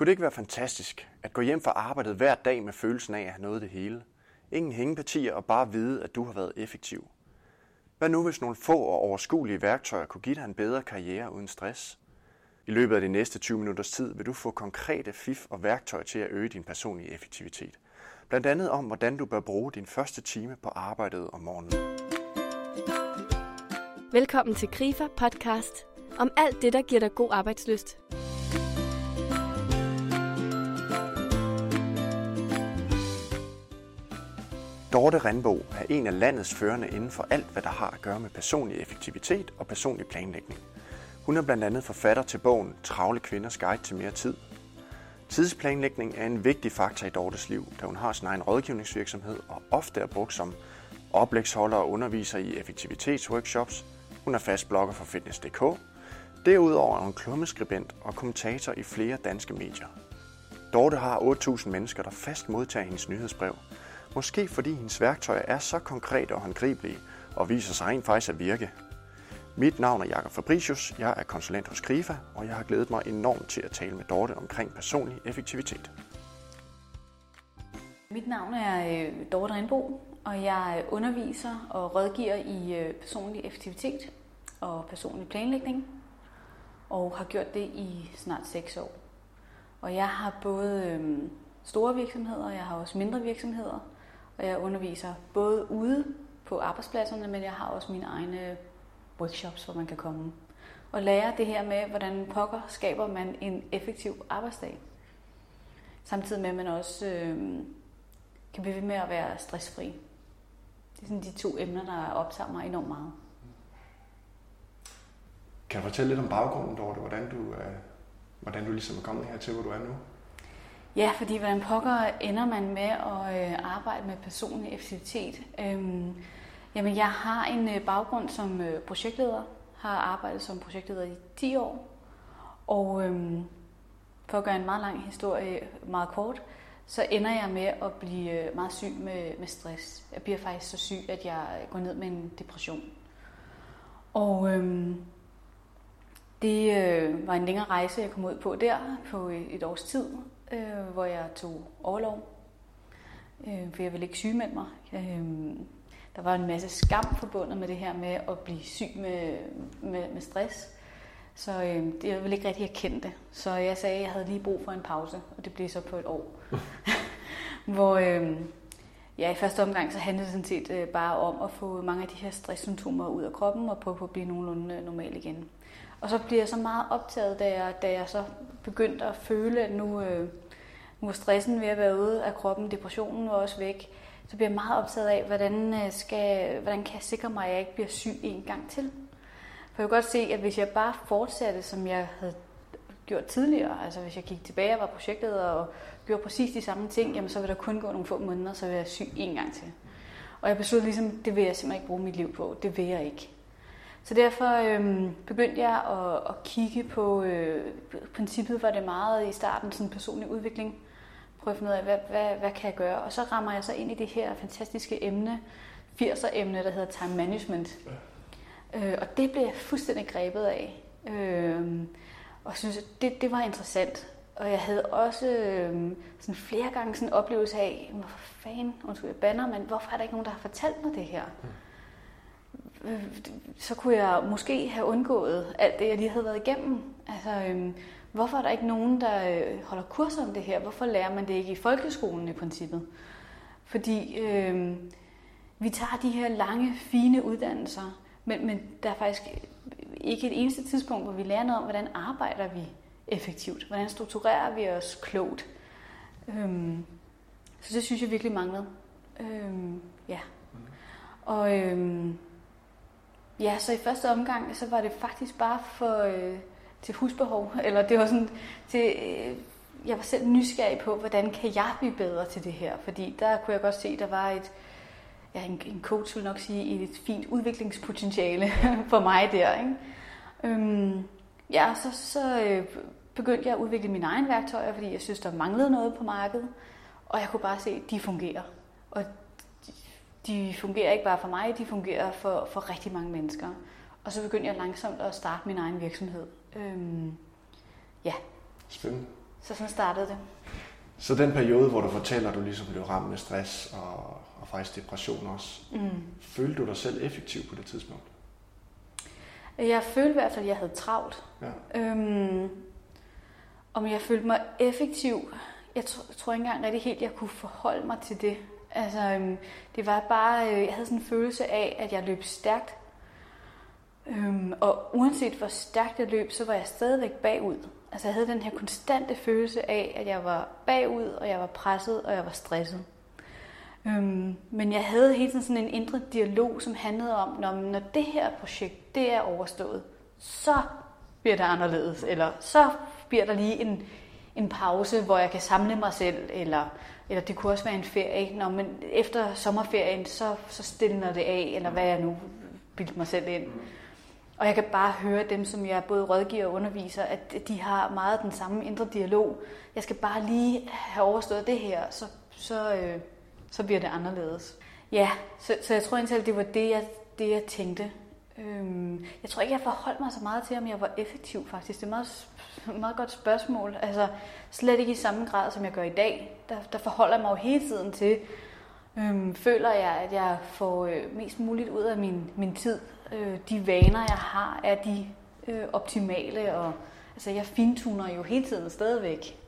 Kunne det ikke være fantastisk at gå hjem fra arbejdet hver dag med følelsen af at have nået det hele? Ingen hængepartier og bare vide, at du har været effektiv. Hvad nu hvis nogle få og overskuelige værktøjer kunne give dig en bedre karriere uden stress? I løbet af de næste 20 minutters tid vil du få konkrete fif og værktøjer til at øge din personlige effektivitet. Blandt andet om, hvordan du bør bruge din første time på arbejdet om morgenen. Velkommen til Grifer podcast om alt det, der giver dig god arbejdsløst. Dorte Randbo er en af landets førende inden for alt, hvad der har at gøre med personlig effektivitet og personlig planlægning. Hun er blandt andet forfatter til bogen Travle kvinders guide til mere tid. Tidsplanlægning er en vigtig faktor i Dortes liv, da hun har sin egen rådgivningsvirksomhed og ofte er brugt som oplægsholder og underviser i effektivitetsworkshops. Hun er fast blogger for Fitness.dk. Derudover er hun klummeskribent og kommentator i flere danske medier. Dorte har 8.000 mennesker, der fast modtager hendes nyhedsbrev – Måske fordi hendes værktøjer er så konkrete og håndgribelige og viser sig rent faktisk at virke. Mit navn er Jakob Fabricius, jeg er konsulent hos Grifa, og jeg har glædet mig enormt til at tale med Dorte omkring personlig effektivitet. Mit navn er øh, Dorte Rindbo, og jeg underviser og rådgiver i øh, personlig effektivitet og personlig planlægning, og har gjort det i snart 6 år. Og jeg har både øhm, store virksomheder, og jeg har også mindre virksomheder, og jeg underviser både ude på arbejdspladserne, men jeg har også mine egne workshops, hvor man kan komme og lære det her med, hvordan pokker skaber man en effektiv arbejdsdag. Samtidig med, at man også øh, kan blive ved med at være stressfri. Det er sådan de to emner, der optager mig enormt meget. Kan du fortælle lidt om baggrunden, Dorte, hvordan du, øh, hvordan du ligesom er kommet her til, hvor du er nu? Ja, fordi hvordan pokker ender man med at øh, arbejde med personlig effektivitet? Øhm, jamen, jeg har en øh, baggrund som øh, projektleder, har arbejdet som projektleder i 10 år, og øhm, for at gøre en meget lang historie meget kort, så ender jeg med at blive øh, meget syg med, med stress. Jeg bliver faktisk så syg, at jeg går ned med en depression. Og øhm, det øh, var en længere rejse, jeg kom ud på der på øh, et års tid, øh, hvor jeg tog overlov, øh, for jeg ville ikke sygemelde mig. Øh, der var en masse skam forbundet med det her med at blive syg med, med, med stress. Så øh, det, jeg ville ikke rigtig erkende det. Så jeg sagde, at jeg havde lige brug for en pause, og det blev så på et år. hvor øh, ja, i første omgang så handlede det sådan set øh, bare om at få mange af de her stresssymptomer ud af kroppen og prøve på at blive nogenlunde normal igen. Og så bliver jeg så meget optaget, da jeg, da jeg så begyndte at føle, at nu, øh, nu er stressen ved at være ude af kroppen, depressionen var også væk. Så bliver jeg meget optaget af, hvordan, øh, skal, hvordan kan jeg sikre mig, at jeg ikke bliver syg en gang til. For jeg kan godt se, at hvis jeg bare fortsatte, som jeg havde gjort tidligere, altså hvis jeg gik tilbage og var projektet og gjorde præcis de samme ting, jamen så vil der kun gå nogle få måneder, så vil jeg syg en gang til. Og jeg besluttede ligesom, det vil jeg simpelthen ikke bruge mit liv på. Det vil jeg ikke. Så derfor øh, begyndte jeg at, at kigge på, øh, princippet var det meget i starten sådan personlig udvikling. Prøve at finde ud af, hvad, hvad, hvad kan jeg gøre? Og så rammer jeg så ind i det her fantastiske emne, 80'er-emne, der hedder time management. Øh, og det blev jeg fuldstændig grebet af. Øh, og synes, at det, det var interessant. Og jeg havde også øh, sådan flere gange sådan en oplevelse af, hvorfor fanden, undskyld, jeg banner, men hvorfor er der ikke nogen, der har fortalt mig det her? Mm Øh, så kunne jeg måske have undgået alt det, jeg lige havde været igennem. Altså, øhm, hvorfor er der ikke nogen, der øh, holder kurser om det her? Hvorfor lærer man det ikke i folkeskolen i princippet? Fordi øh, vi tager de her lange, fine uddannelser, men, men der er faktisk ikke et eneste tidspunkt, hvor vi lærer noget om, hvordan arbejder vi effektivt? Hvordan strukturerer vi os klogt? Øhm, så det synes jeg virkelig manglede. Øhm, ja. Og øhm, Ja, så i første omgang, så var det faktisk bare for, øh, til husbehov, eller det var sådan til, øh, jeg var selv nysgerrig på, hvordan kan jeg blive bedre til det her, fordi der kunne jeg godt se, der var et, ja, en, en coach vil nok sige, et fint udviklingspotentiale for mig der, ikke? Øhm, ja, så, så øh, begyndte jeg at udvikle mine egne værktøjer, fordi jeg synes, der manglede noget på markedet, og jeg kunne bare se, at de fungerer. Og de fungerer ikke bare for mig, de fungerer for, for rigtig mange mennesker. Og så begyndte jeg langsomt at starte min egen virksomhed. Øhm, ja. Spændende. så sådan startede det. Så den periode, hvor du fortæller, at du ligesom blev ramt med stress og, og faktisk depression også, mm. følte du dig selv effektiv på det tidspunkt? Jeg følte i hvert fald, at jeg havde travlt. Ja. Øhm, om jeg følte mig effektiv, jeg tr- tror ikke engang rigtig helt, at jeg kunne forholde mig til det. Altså, øhm, det var bare, øh, jeg havde sådan en følelse af, at jeg løb stærkt. Øhm, og uanset hvor stærkt jeg løb, så var jeg stadigvæk bagud. Altså jeg havde den her konstante følelse af, at jeg var bagud, og jeg var presset, og jeg var stresset. Øhm, men jeg havde hele tiden sådan en indre dialog, som handlede om, når, når det her projekt det er overstået, så bliver det anderledes, eller så bliver der lige en, en pause, hvor jeg kan samle mig selv, eller, eller det kunne også være en ferie. Når, men efter sommerferien, så, så stiller det af, eller hvad jeg nu bildte mig selv ind. Og jeg kan bare høre dem, som jeg både rådgiver og underviser, at de har meget den samme indre dialog. Jeg skal bare lige have overstået det her, så, så, øh, så bliver det anderledes. Ja, så, så jeg tror egentlig, det var det, jeg, det, jeg tænkte. Øhm, jeg tror ikke, jeg forholdt mig så meget til, om jeg var effektiv faktisk. Det er et meget, meget godt spørgsmål. Altså slet ikke i samme grad, som jeg gør i dag. Der, der forholder jeg mig jo hele tiden til, øhm, føler jeg, at jeg får øh, mest muligt ud af min, min tid. Øh, de vaner, jeg har, er de øh, optimale, og altså, jeg fintuner jo hele tiden stadigvæk.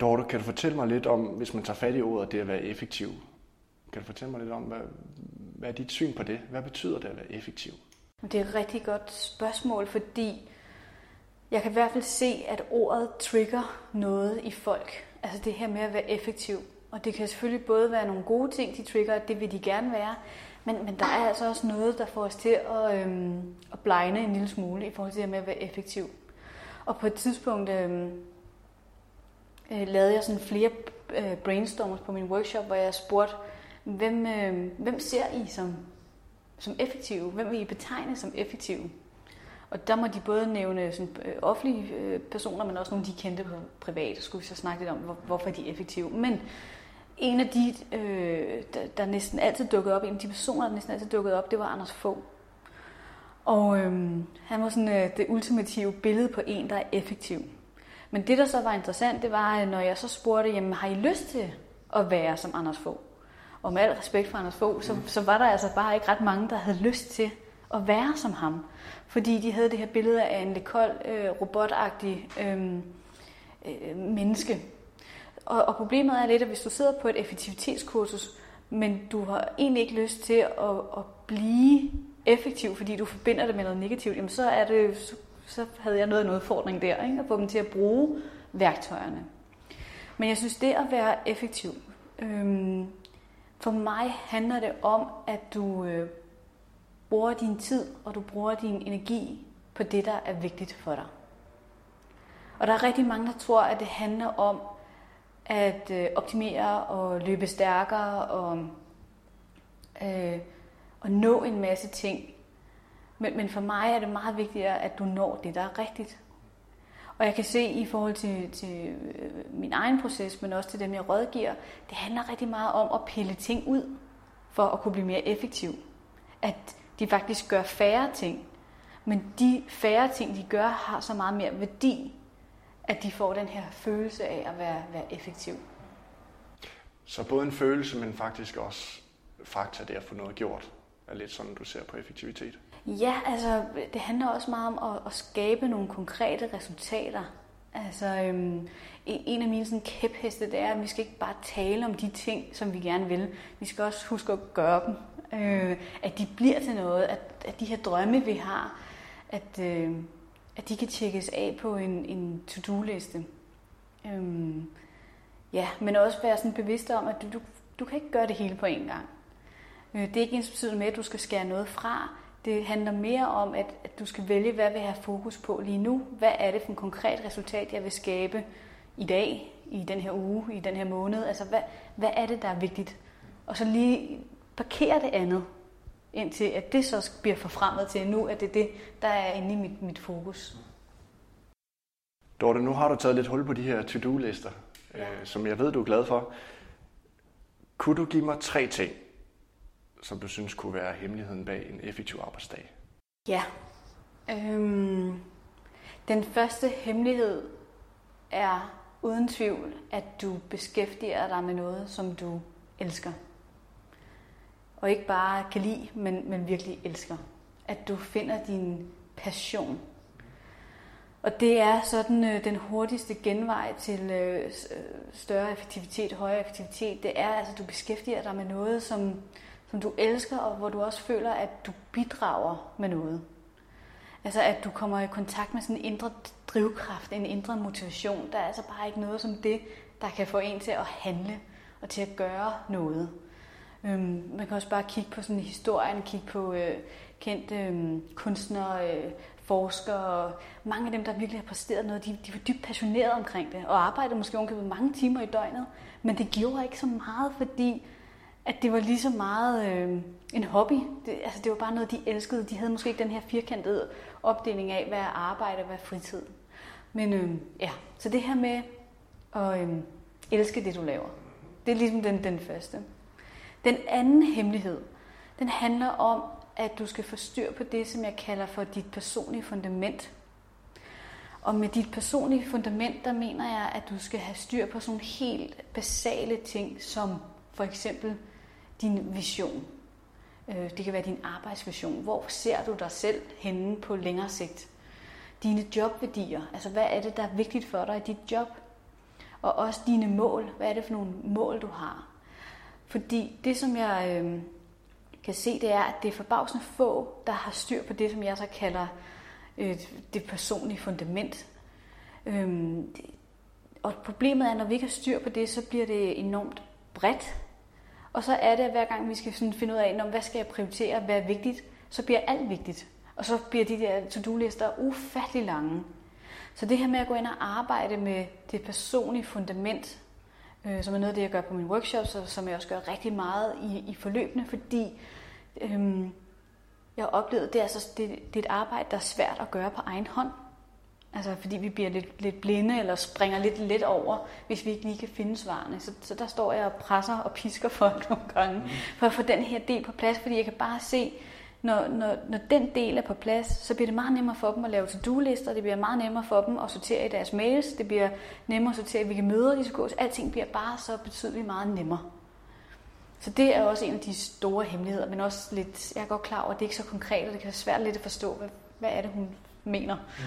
Dorte, kan du fortælle mig lidt om, hvis man tager fat i ordet, det at være effektiv? Kan du fortælle mig lidt om, hvad, hvad er dit syn på det? Hvad betyder det at være effektiv? Det er et rigtig godt spørgsmål, fordi jeg kan i hvert fald se, at ordet trigger noget i folk. Altså det her med at være effektiv. Og det kan selvfølgelig både være nogle gode ting, de trigger, det vil de gerne være, men, men der er altså også noget, der får os til at, øhm, at blegne en lille smule i forhold til det med at være effektiv. Og på et tidspunkt øhm, øh, lavede jeg sådan flere øh, brainstorms på min workshop, hvor jeg spurgte, hvem, øh, hvem ser I som, som effektive? Hvem vil I betegne som effektive? Og der må de både nævne sådan, øh, offentlige øh, personer, men også nogle, de kendte på privat. Så skulle vi så snakke lidt om, hvor, hvorfor de er effektive. Men en af de, øh, der, der næsten altid dukkede op, en af de personer, der næsten altid dukkede op, det var Anders Fogh. Og øh, han var sådan øh, det ultimative billede på en, der er effektiv. Men det, der så var interessant, det var, øh, når jeg så spurgte, jamen har I lyst til at være som Anders Fogh? Og med al respekt for Anders Fogh, så, så var der altså bare ikke ret mange, der havde lyst til at være som ham. Fordi de havde det her billede af en lekol, øh, robotagtig øh, øh, menneske. Og, og problemet er lidt, at hvis du sidder på et effektivitetskursus, men du har egentlig ikke lyst til at, at blive effektiv, fordi du forbinder det med noget negativt, jamen så, er det, så, så havde jeg noget af en udfordring der, ikke? at få dem til at bruge værktøjerne. Men jeg synes, det at være effektiv, øhm, for mig handler det om, at du øh, bruger din tid, og du bruger din energi på det, der er vigtigt for dig. Og der er rigtig mange, der tror, at det handler om at øh, optimere og løbe stærkere og, øh, og nå en masse ting. Men, men for mig er det meget vigtigere, at du når det, der er rigtigt. Og jeg kan se i forhold til, til øh, min egen proces, men også til dem, jeg rådgiver, det handler rigtig meget om at pille ting ud for at kunne blive mere effektiv. At de faktisk gør færre ting, men de færre ting, de gør, har så meget mere værdi, at de får den her følelse af at være, være effektiv. Så både en følelse, men faktisk også fakta, det at få noget gjort, er lidt sådan, du ser på effektivitet. Ja, altså det handler også meget om at, at skabe nogle konkrete resultater. Altså øhm, en af mine sådan, kæpheste, det er, at vi skal ikke bare tale om de ting, som vi gerne vil. Vi skal også huske at gøre dem. Øh, at de bliver til noget, at, at de her drømme, vi har, at, øh, at de kan tjekkes af på en, en to-do-liste. Øhm, ja, men også være sådan bevidst om, at du, du, du kan ikke gøre det hele på én gang. Øh, det er ikke ens med, at du skal skære noget fra. Det handler mere om, at, at du skal vælge, hvad vil jeg have fokus på lige nu? Hvad er det for en konkret resultat, jeg vil skabe i dag, i den her uge, i den her måned? Altså, hvad, hvad er det, der er vigtigt? Og så lige parkere det andet, indtil at det så bliver forfremmet til, nu at det er det, der er inde i mit, mit fokus. Dorte, nu har du taget lidt hul på de her to-do-lister, ja. øh, som jeg ved, du er glad for. Kunne du give mig tre ting, som du synes kunne være hemmeligheden bag en effektiv arbejdsdag? Ja. Øhm, den første hemmelighed er uden tvivl, at du beskæftiger dig med noget, som du elsker. Og ikke bare kan lide, men, men virkelig elsker. At du finder din passion. Og det er sådan øh, den hurtigste genvej til øh, øh større effektivitet, højere effektivitet. Det er altså, at du beskæftiger dig med noget, som, som du elsker, og hvor du også føler, at du bidrager med noget. Altså at du kommer i kontakt med sådan en indre drivkraft, en indre motivation. Der er altså bare ikke noget som det, der kan få en til at handle og til at gøre noget. Øhm, man kan også bare kigge på sådan historien, kigge på øh, kendte øh, kunstnere, øh, forskere, mange af dem, der virkelig har præsteret noget, de, de var dybt passionerede omkring det, og arbejdede måske ovenkøbet mange timer i døgnet, men det gjorde ikke så meget, fordi at det var lige så meget øh, en hobby. Det, altså, det var bare noget, de elskede. De havde måske ikke den her firkantede opdeling af, hvad er arbejde og hvad er fritid. Men øh, ja, så det her med at øh, elske det, du laver, det er ligesom den, den første. Den anden hemmelighed, den handler om, at du skal få styr på det, som jeg kalder for dit personlige fundament. Og med dit personlige fundament, der mener jeg, at du skal have styr på sådan helt basale ting, som for eksempel din vision. Øh, det kan være din arbejdsvision. Hvor ser du dig selv henne på længere sigt? Dine jobværdier. Altså, hvad er det, der er vigtigt for dig i dit job? Og også dine mål. Hvad er det for nogle mål, du har? Fordi det, som jeg øh, kan se, det er, at det er forbavsende få, der har styr på det, som jeg så kalder øh, det personlige fundament. Øhm, og problemet er, at når vi ikke har styr på det, så bliver det enormt bredt. Og så er det, at hver gang vi skal sådan finde ud af, hvad skal jeg prioritere, hvad er vigtigt, så bliver alt vigtigt. Og så bliver de der to-do-lister ufattelig lange. Så det her med at gå ind og arbejde med det personlige fundament, øh, som er noget af det, jeg gør på mine workshops, og som jeg også gør rigtig meget i, i forløbene, fordi øh, jeg har oplevet, det er, altså, det, det er et arbejde, der er svært at gøre på egen hånd. Altså fordi vi bliver lidt, lidt blinde eller springer lidt let over, hvis vi ikke lige kan finde svarene. Så, så der står jeg og presser og pisker folk nogle gange, mm. for at få den her del på plads, fordi jeg kan bare se, når, når, når den del er på plads, så bliver det meget nemmere for dem at lave to-do-lister, det bliver meget nemmere for dem at sortere i deres mails, det bliver nemmere at sortere, hvilke møder de skal gå til. Alting bliver bare så betydeligt meget nemmere. Så det er også en af de store hemmeligheder, men også lidt, jeg er godt klar over, at det er ikke så konkret, og det kan være svært lidt at forstå, hvad, hvad er det, hun mener. Mm.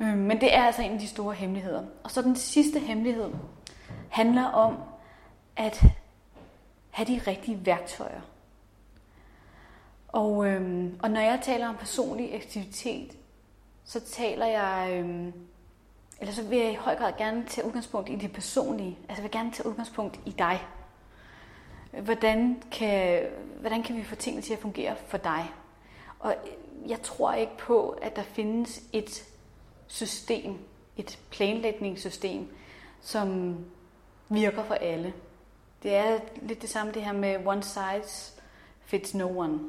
Øh, men det er altså en af de store hemmeligheder. Og så den sidste hemmelighed handler om at have de rigtige værktøjer. Og, øhm, og når jeg taler om personlig aktivitet, så taler jeg, øhm, eller så vil jeg i høj grad gerne tage udgangspunkt i det personlige. Altså jeg vil gerne tage udgangspunkt i dig. Hvordan kan, hvordan kan vi få tingene til at fungere for dig? Og jeg tror ikke på, at der findes et system, et planlægningssystem, som virker for alle. Det er lidt det samme det her med one size fits no one.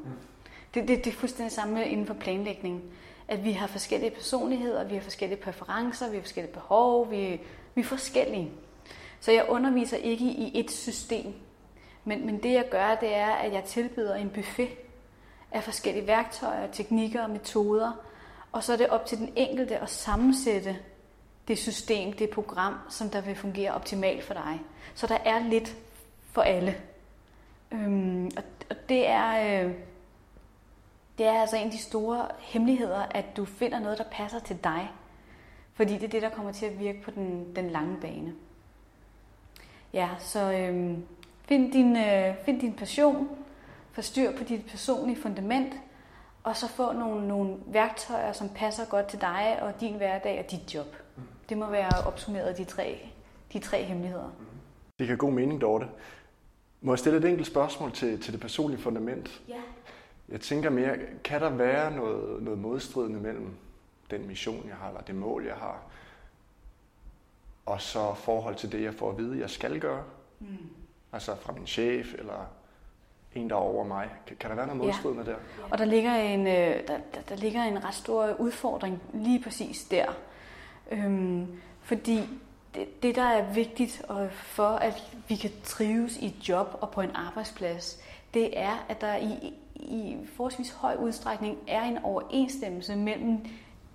Det, det, det er fuldstændig samme inden for planlægning. At vi har forskellige personligheder, vi har forskellige præferencer, vi har forskellige behov, vi, vi er forskellige. Så jeg underviser ikke i et system. Men, men det jeg gør, det er, at jeg tilbyder en buffet af forskellige værktøjer, teknikker og metoder. Og så er det op til den enkelte at sammensætte det system, det program, som der vil fungere optimalt for dig. Så der er lidt for alle. Øhm, og, og det er... Øh, det er altså en af de store hemmeligheder, at du finder noget, der passer til dig. Fordi det er det, der kommer til at virke på den, den lange bane. Ja, så øhm, find, din, øh, find din passion, Forstyr på dit personlige fundament, og så få nogle, nogle værktøjer, som passer godt til dig og din hverdag og dit job. Det må være opsummeret de tre, de tre hemmeligheder. Det kan god mening, Dorte. Må jeg stille et enkelt spørgsmål til, til det personlige fundament? Ja. Jeg tænker mere, kan der være noget, noget modstridende mellem den mission, jeg har, eller det mål, jeg har, og så forhold til det, jeg får at vide, jeg skal gøre? Mm. Altså fra min chef, eller en, der er over mig. Kan, kan der være noget modstridende ja. der? Og der ligger, en, øh, der, der, der ligger en ret stor udfordring lige præcis der. Øhm, fordi det, det, der er vigtigt og for, at vi kan trives i et job og på en arbejdsplads, det er, at der i i forholdsvis høj udstrækning er en overensstemmelse mellem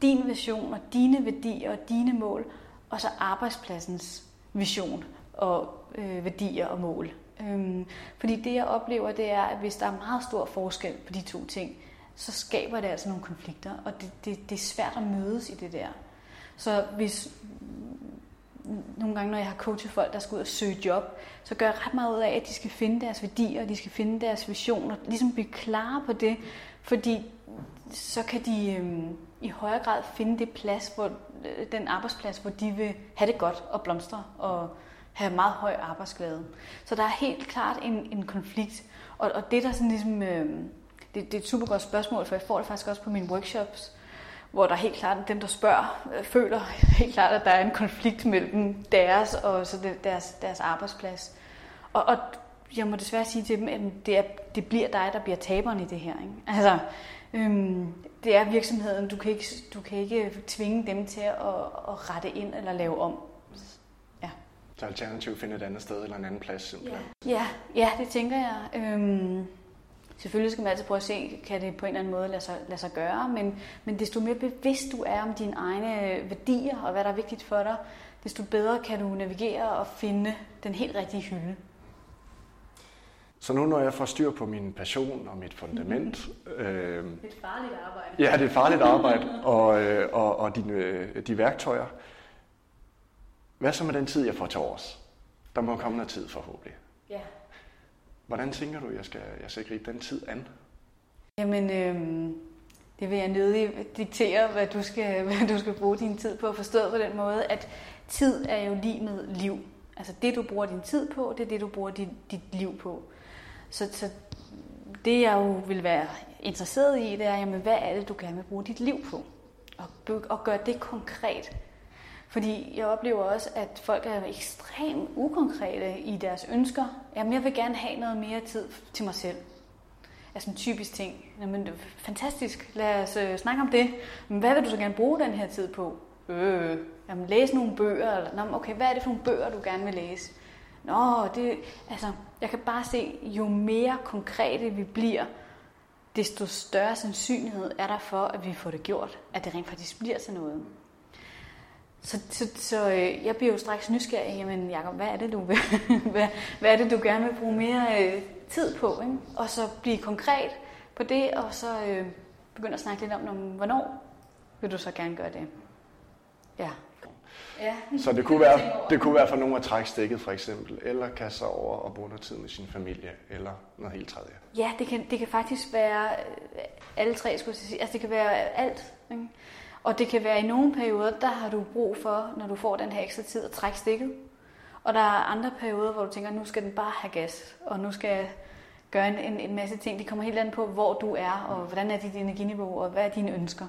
din vision og dine værdier og dine mål, og så arbejdspladsens vision og øh, værdier og mål. Øhm, fordi det jeg oplever, det er, at hvis der er meget stor forskel på de to ting, så skaber det altså nogle konflikter, og det, det, det er svært at mødes i det der. Så hvis nogle gange, når jeg har coachet folk, der skal ud og søge job, så gør jeg ret meget ud af, at de skal finde deres værdier, de skal finde deres visioner, ligesom blive klare på det, fordi så kan de øhm, i højere grad finde det plads, hvor, øh, den arbejdsplads, hvor de vil have det godt og blomstre og have meget høj arbejdsglæde. Så der er helt klart en, en konflikt, og, og det der sådan ligesom, øh, det, det er et super godt spørgsmål, for jeg får det faktisk også på mine workshops, hvor der helt klart, dem der spørger, øh, føler helt klart, at der er en konflikt mellem deres og så det, deres, deres arbejdsplads. Og, og jeg må desværre sige til dem, at det, er, det bliver dig, der bliver taberen i det her. Ikke? Altså, øhm, det er virksomheden, du kan, ikke, du kan ikke tvinge dem til at, at rette ind eller lave om. Så alternativt finde et andet sted eller en anden plads simpelthen? Ja, ja, ja det tænker jeg. Øhm, Selvfølgelig skal man altid prøve at se, kan det på en eller anden måde lade sig, lade sig gøre, men, men desto mere bevidst du er om dine egne værdier og hvad der er vigtigt for dig, desto bedre kan du navigere og finde den helt rigtige hylde. Så nu når jeg får styr på min passion og mit fundament... Øh, det er et farligt arbejde. Ja, det er et farligt arbejde, og, øh, og, og de, øh, de værktøjer. Hvad så med den tid, jeg får til års? Der må komme noget tid forhåbentlig. Ja. Hvordan tænker du, jeg skal, jeg skal gribe den tid an? Jamen, øh, det vil jeg nødig diktere, hvad du, skal, hvad du skal bruge din tid på. Forstået på den måde, at tid er jo lige med liv. Altså det, du bruger din tid på, det er det, du bruger dit, dit liv på. Så, så det, jeg jo vil være interesseret i, det er, jamen, hvad er det, du gerne vil bruge dit liv på? Og, og gøre det konkret. Fordi jeg oplever også, at folk er ekstremt ukonkrete i deres ønsker. Jamen, jeg vil gerne have noget mere tid til mig selv. Altså en typisk ting. Jamen, fantastisk, lad os øh, snakke om det. Men hvad vil du så gerne bruge den her tid på? Øh, jamen, læse nogle bøger. Eller, Nå, okay, hvad er det for nogle bøger, du gerne vil læse? Nå, det, altså, jeg kan bare se, jo mere konkrete vi bliver, desto større sandsynlighed er der for, at vi får det gjort. At det rent faktisk bliver til noget. Så, så, så øh, jeg bliver jo straks nysgerrig, jamen Jacob, hvad er det, du vil, hvad, hvad er det, du gerne vil bruge mere øh, tid på? Ikke? Og så blive konkret på det, og så øh, begynde at snakke lidt om, hvornår vil du så gerne gøre det? Ja. ja. Så det kunne, være, det kunne være for nogen at trække stikket for eksempel, eller kaste sig over og bruge noget tid med sin familie, eller noget helt tredje. Ja, det kan, det kan faktisk være øh, alle tre, skulle jeg sige. Altså det kan være alt. Ikke? Og det kan være i nogle perioder, der har du brug for, når du får den her ekstra tid, at trække stikket. Og der er andre perioder, hvor du tænker, nu skal den bare have gas, og nu skal jeg gøre en, en, en masse ting. Det kommer helt an på, hvor du er, og hvordan er dit energiniveau, og hvad er dine ønsker.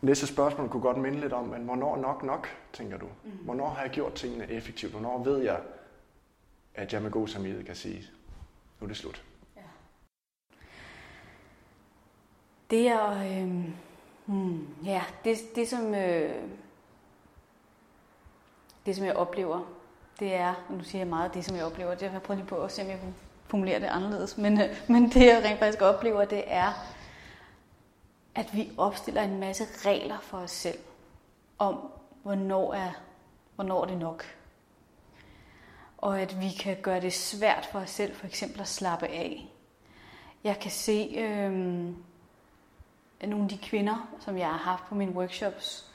Næste spørgsmål kunne godt minde lidt om, men hvornår nok nok, tænker du? Mm. Hvornår har jeg gjort tingene effektivt? Hvornår ved jeg, at jeg med god samvittighed kan sige, nu er det slut? Det er, øh, hmm, ja, det, det som, øh, det som jeg oplever, det er, nu siger jeg meget det, som jeg oplever, det har jeg prøvet lige på at se, om jeg kunne formulere det anderledes, men, øh, men det jeg rent faktisk oplever, det er, at vi opstiller en masse regler for os selv, om hvornår er, hvornår er det nok. Og at vi kan gøre det svært for os selv, for eksempel at slappe af. Jeg kan se, øh, nogle af de kvinder, som jeg har haft på mine workshops,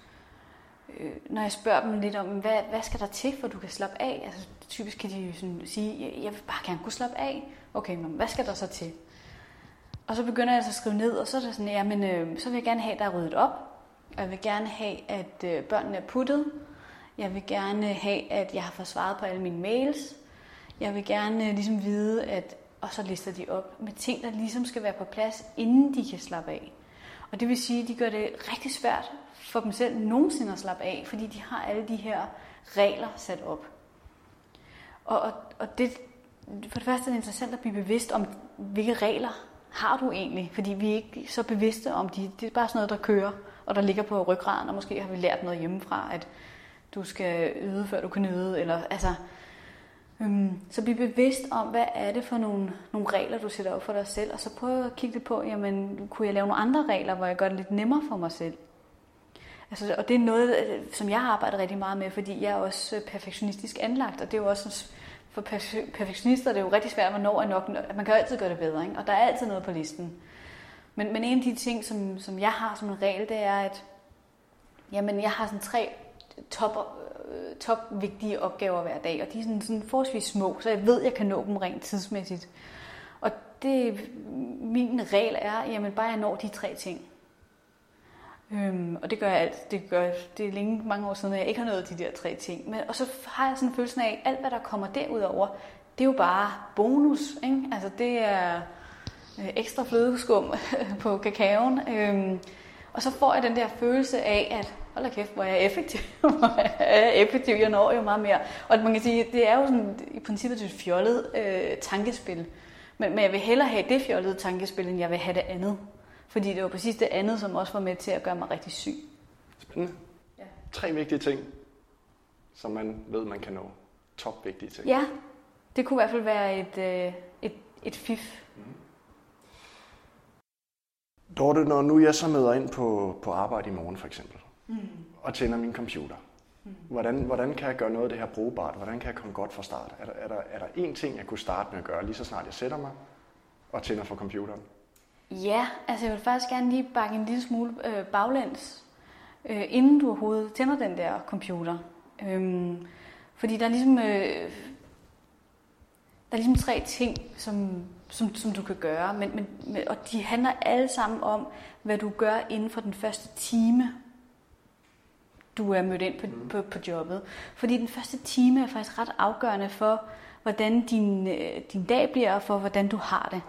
øh, når jeg spørger dem lidt om, hvad, hvad skal der til, for du kan slappe af? Altså, typisk kan de jo sådan sige, jeg vil bare gerne kunne slappe af. Okay, men hvad skal der så til? Og så begynder jeg så at skrive ned, og så er det sådan, ja, men øh, så vil jeg gerne have, at der er ryddet op. Og jeg vil gerne have, at øh, børnene er puttet. Jeg vil gerne have, at jeg har fået svaret på alle mine mails. Jeg vil gerne øh, ligesom vide, at og så lister de op med ting, der ligesom skal være på plads, inden de kan slappe af. Og det vil sige, at de gør det rigtig svært for dem selv nogensinde at slappe af, fordi de har alle de her regler sat op. Og, og, og det, for det første er det interessant at blive bevidst om, hvilke regler har du egentlig? Fordi vi er ikke så bevidste om de. Det er bare sådan noget, der kører, og der ligger på ryggraden, og måske har vi lært noget hjemmefra, at du skal yde, før du kan nyde. Eller, altså, Øhm, så bliv bevidst om, hvad er det for nogle, nogle regler, du sætter op for dig selv, og så prøv at kigge det på, jamen, kunne jeg lave nogle andre regler, hvor jeg gør det lidt nemmere for mig selv? Altså, og det er noget, øh, som jeg arbejder rigtig meget med, fordi jeg er også øh, perfektionistisk anlagt, og det er jo også for perfektionister det er jo rigtig svært, hvornår er nok, at man kan jo altid gøre det bedre, ikke? og der er altid noget på listen. Men, men en af de ting, som, som jeg har som en regel, det er, at jamen, jeg har sådan tre top, øh, top vigtige opgaver hver dag, og de er sådan, sådan forholdsvis små, så jeg ved, at jeg kan nå dem rent tidsmæssigt. Og det, min regel er, jamen bare jeg når de tre ting. Øhm, og det gør jeg alt. Det, gør, det er længe mange år siden, at jeg ikke har nået de der tre ting. Men, og så har jeg sådan en følelse af, at alt, hvad der kommer derudover, det er jo bare bonus. Ikke? Altså det er øh, ekstra flødeskum på kakaoen. Øhm, og så får jeg den der følelse af, at hold da kæft, hvor er jeg effektiv. hvor er jeg effektiv, jeg når jo meget mere. Og man kan sige, det er jo sådan, i princippet et fjollet øh, tankespil. Men, men jeg vil hellere have det fjollede tankespil, end jeg vil have det andet. Fordi det var præcis det andet, som også var med til at gøre mig rigtig syg. Spændende. Ja. Tre vigtige ting, som man ved, man kan nå. Top vigtige ting. Ja, det kunne i hvert fald være et, øh, et, et fif. Mm. Dorte, når nu jeg så møder ind på, på arbejde i morgen for eksempel, mm. og tænder min computer, mm. hvordan, hvordan kan jeg gøre noget af det her brugbart? Hvordan kan jeg komme godt fra start? Er der, er, der, er der én ting, jeg kunne starte med at gøre, lige så snart jeg sætter mig og tænder for computeren? Ja, altså jeg vil faktisk gerne lige bakke en lille smule øh, baglæns, øh, inden du overhovedet tænder den der computer. Øhm, fordi der er ligesom... Øh, der er ligesom tre ting, som, som, som du kan gøre, men, men, og de handler alle sammen om, hvad du gør inden for den første time, du er mødt ind på, mm. på, på jobbet. Fordi den første time er faktisk ret afgørende for, hvordan din, øh, din dag bliver, og for hvordan du har det.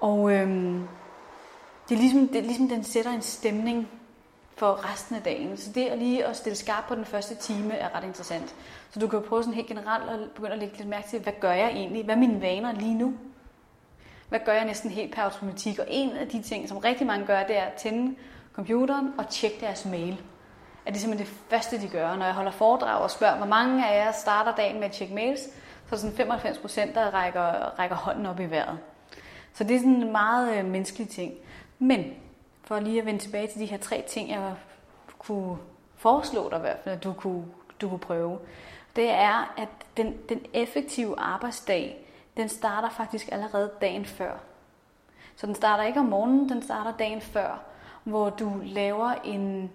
Og øhm, det, er ligesom, det er ligesom, den sætter en stemning for resten af dagen. Så det at lige at stille skarp på den første time er ret interessant. Så du kan prøve sådan helt generelt at begynde at lægge lidt mærke til, hvad gør jeg egentlig? Hvad er mine vaner lige nu? Hvad gør jeg næsten helt per automatik? Og en af de ting, som rigtig mange gør, det er at tænde computeren og tjekke deres mail. Er det simpelthen det første, de gør. Når jeg holder foredrag og spørger, hvor mange af jer starter dagen med at tjekke mails, så er det sådan 95 procent, der rækker, rækker hånden op i vejret. Så det er sådan en meget øh, menneskelig ting. Men for lige at vende tilbage til de her tre ting, jeg kunne foreslå dig i hvert fald, at du kunne, du kunne prøve, det er, at den, den effektive arbejdsdag, den starter faktisk allerede dagen før. Så den starter ikke om morgenen, den starter dagen før, hvor du laver en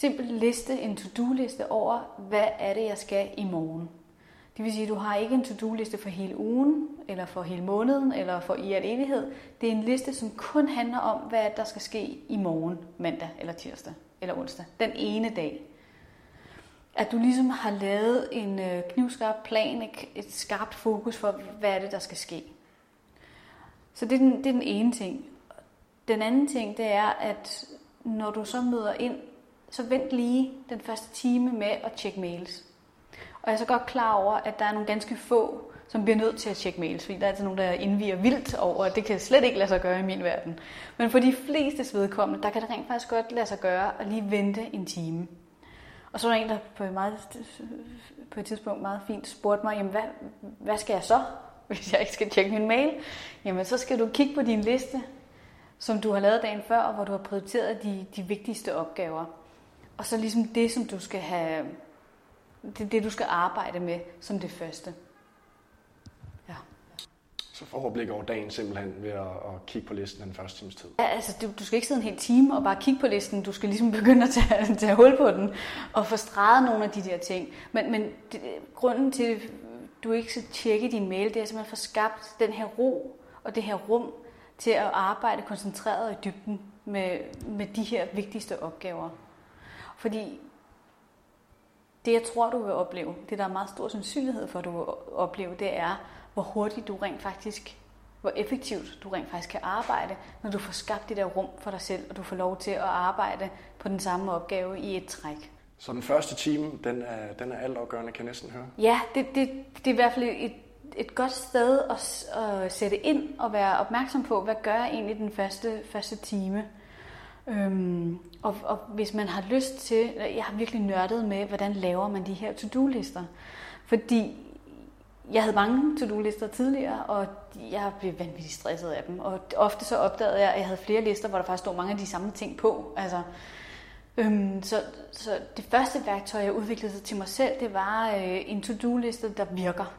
simpel liste, en to-do-liste over, hvad er det, jeg skal i morgen. Det vil sige, at du har ikke en to-do-liste for hele ugen, eller for hele måneden, eller for i al evighed. Det er en liste, som kun handler om, hvad der skal ske i morgen, mandag eller tirsdag eller onsdag. Den ene dag. At du ligesom har lavet en øh, knivskarp plan, et, et skarpt fokus for, hvad er det, der skal ske. Så det er, den, det er den ene ting. Den anden ting, det er, at når du så møder ind, så vent lige den første time med at tjekke mails. Og jeg er så godt klar over, at der er nogle ganske få, som bliver nødt til at tjekke mails, fordi der er altså nogen, der indviger vildt over, at det kan slet ikke lade sig gøre i min verden. Men for de fleste vedkommende, der kan det rent faktisk godt lade sig gøre at lige vente en time. Og så var der en, der på et, meget, på et tidspunkt meget fint spurgte mig, jamen hvad, hvad skal jeg så, hvis jeg ikke skal tjekke min mail? Jamen så skal du kigge på din liste, som du har lavet dagen før, og hvor du har prioriteret de, de vigtigste opgaver. Og så ligesom det, som du skal have det det, du skal arbejde med som det første. Ja. Så få overblik over dagen simpelthen ved at, at kigge på listen den første times tid. Ja, altså du, du skal ikke sidde en hel time og bare kigge på listen. Du skal ligesom begynde at tage, tage hul på den og få streget nogle af de der ting. Men, men det, grunden til, at du ikke skal tjekke din mail, det er simpelthen for skabt den her ro og det her rum til at arbejde koncentreret og i dybden med, med de her vigtigste opgaver. Fordi det, jeg tror, du vil opleve, det der er meget stor sandsynlighed for, at du vil opleve, det er, hvor hurtigt du rent faktisk, hvor effektivt du rent faktisk kan arbejde, når du får skabt det der rum for dig selv, og du får lov til at arbejde på den samme opgave i et træk. Så den første time, den er, den er altafgørende, kan jeg næsten høre? Ja, det, det, det er i hvert fald et, et godt sted at, at sætte ind og være opmærksom på, hvad gør jeg egentlig den første, første time. Øhm, og, og hvis man har lyst til, jeg har virkelig nørdet med, hvordan laver man de her to-do-lister. Fordi jeg havde mange to-do-lister tidligere, og jeg blev vanvittigt stresset af dem. Og ofte så opdagede jeg, at jeg havde flere lister, hvor der faktisk stod mange af de samme ting på. Altså, Øhm, så, så det første værktøj, jeg udviklede til mig selv, det var øh, en to-do-liste, der virker.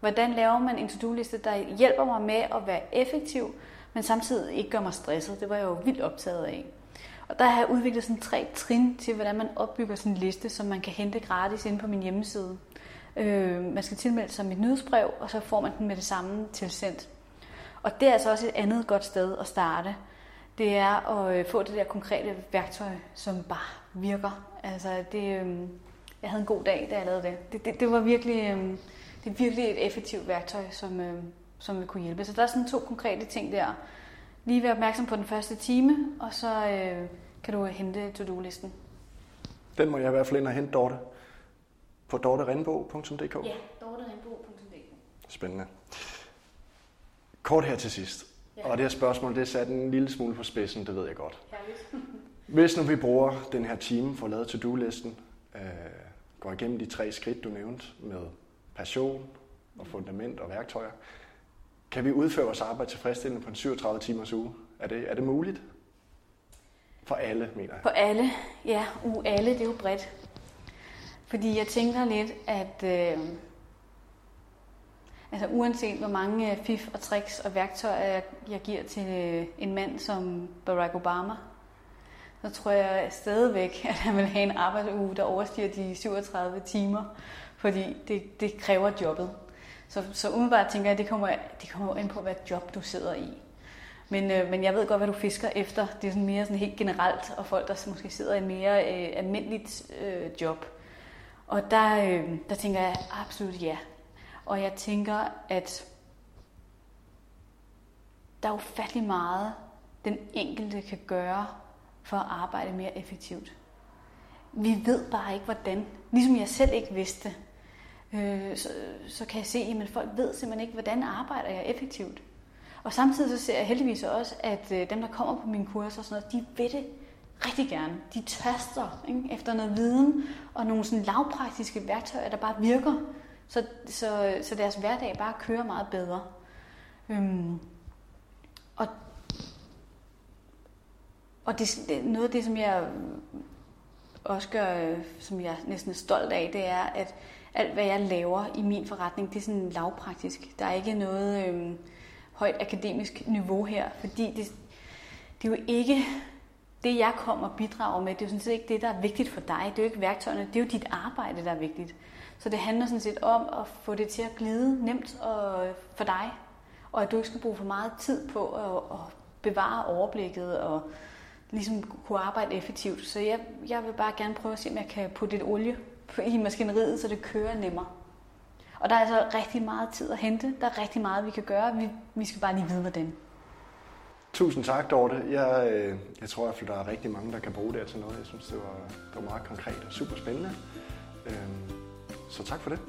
Hvordan laver man en to-do-liste, der hjælper mig med at være effektiv, men samtidig ikke gør mig stresset? Det var jeg jo vildt optaget af. Og der har jeg udviklet sådan tre trin til, hvordan man opbygger sådan en liste, som man kan hente gratis inde på min hjemmeside. Øh, man skal tilmelde sig mit nyhedsbrev, og så får man den med det samme tilsendt. Og det er altså også et andet godt sted at starte. Det er at øh, få det der konkrete værktøj, som bare virker. Altså det, øh, jeg havde en god dag, da jeg lavede det. Det, det, det var virkelig, øh, det er virkelig et effektivt værktøj, som, øh, som vil kunne hjælpe. Så der er sådan to konkrete ting der. Lige være opmærksom på den første time, og så øh, kan du hente to-do-listen. Den må jeg i hvert fald ind og hente, Dorte, på dorterenbo.dk. Ja, dorterenbo.dk. Spændende. Kort her til sidst. Ja. Og det her spørgsmål, det er sat en lille smule på spidsen, det ved jeg godt. Herligt. Hvis nu vi bruger den her time for at lave to-do-listen, øh, går igennem de tre skridt, du nævnte, med passion og fundament og værktøjer, kan vi udføre vores arbejde tilfredsstillende på en 37 timers uge? Er det, er det muligt? For alle, mener jeg. For alle, ja. U alle, det er jo bredt. Fordi jeg tænker lidt, at øh, altså uanset hvor mange øh, fif og tricks og værktøjer jeg, jeg giver til øh, en mand som Barack Obama, så tror jeg stadigvæk, at han vil have en arbejdsuge, der overstiger de 37 timer, fordi det, det kræver jobbet. Så, så umiddelbart tænker jeg, at det kommer, det kommer ind på, hvad job du sidder i. Men, øh, men jeg ved godt, hvad du fisker efter. Det er sådan mere sådan helt generelt, og folk, der måske sidder i mere øh, almindeligt øh, job. Og der, øh, der tænker jeg absolut ja. Og jeg tænker, at der er ufattelig meget, den enkelte kan gøre for at arbejde mere effektivt. Vi ved bare ikke, hvordan. Ligesom jeg selv ikke vidste, øh, så, så kan jeg se, at folk ved simpelthen ikke, hvordan arbejder jeg effektivt. Og samtidig så ser jeg heldigvis også, at øh, dem, der kommer på mine kurser, og sådan noget, de ved det rigtig gerne. De tørster ikke? efter noget viden og nogle sådan lavpraktiske værktøjer, der bare virker, så, så, så deres hverdag bare kører meget bedre. Øhm, og og det, det, noget af det, som jeg også gør, øh, som jeg næsten er stolt af, det er, at alt, hvad jeg laver i min forretning, det er sådan lavpraktisk. Der er ikke noget øh, højt akademisk niveau her, fordi det, det er jo ikke det, jeg kommer og bidrager med. Det er jo sådan set ikke det, der er vigtigt for dig. Det er jo ikke værktøjerne, det er jo dit arbejde, der er vigtigt. Så det handler sådan set om at få det til at glide nemt og for dig, og at du ikke skal bruge for meget tid på at, at bevare overblikket og ligesom kunne arbejde effektivt. Så jeg, jeg vil bare gerne prøve at se, om jeg kan putte lidt olie i maskineriet, så det kører nemmere. Og der er altså rigtig meget tid at hente. Der er rigtig meget, vi kan gøre. Vi, vi skal bare lige vide, hvordan. Tusind tak, Dorte. Jeg, øh, jeg tror, at der er rigtig mange, der kan bruge det her til noget. Jeg synes, det var, det var meget konkret og super spændende. Øhm, så tak for det.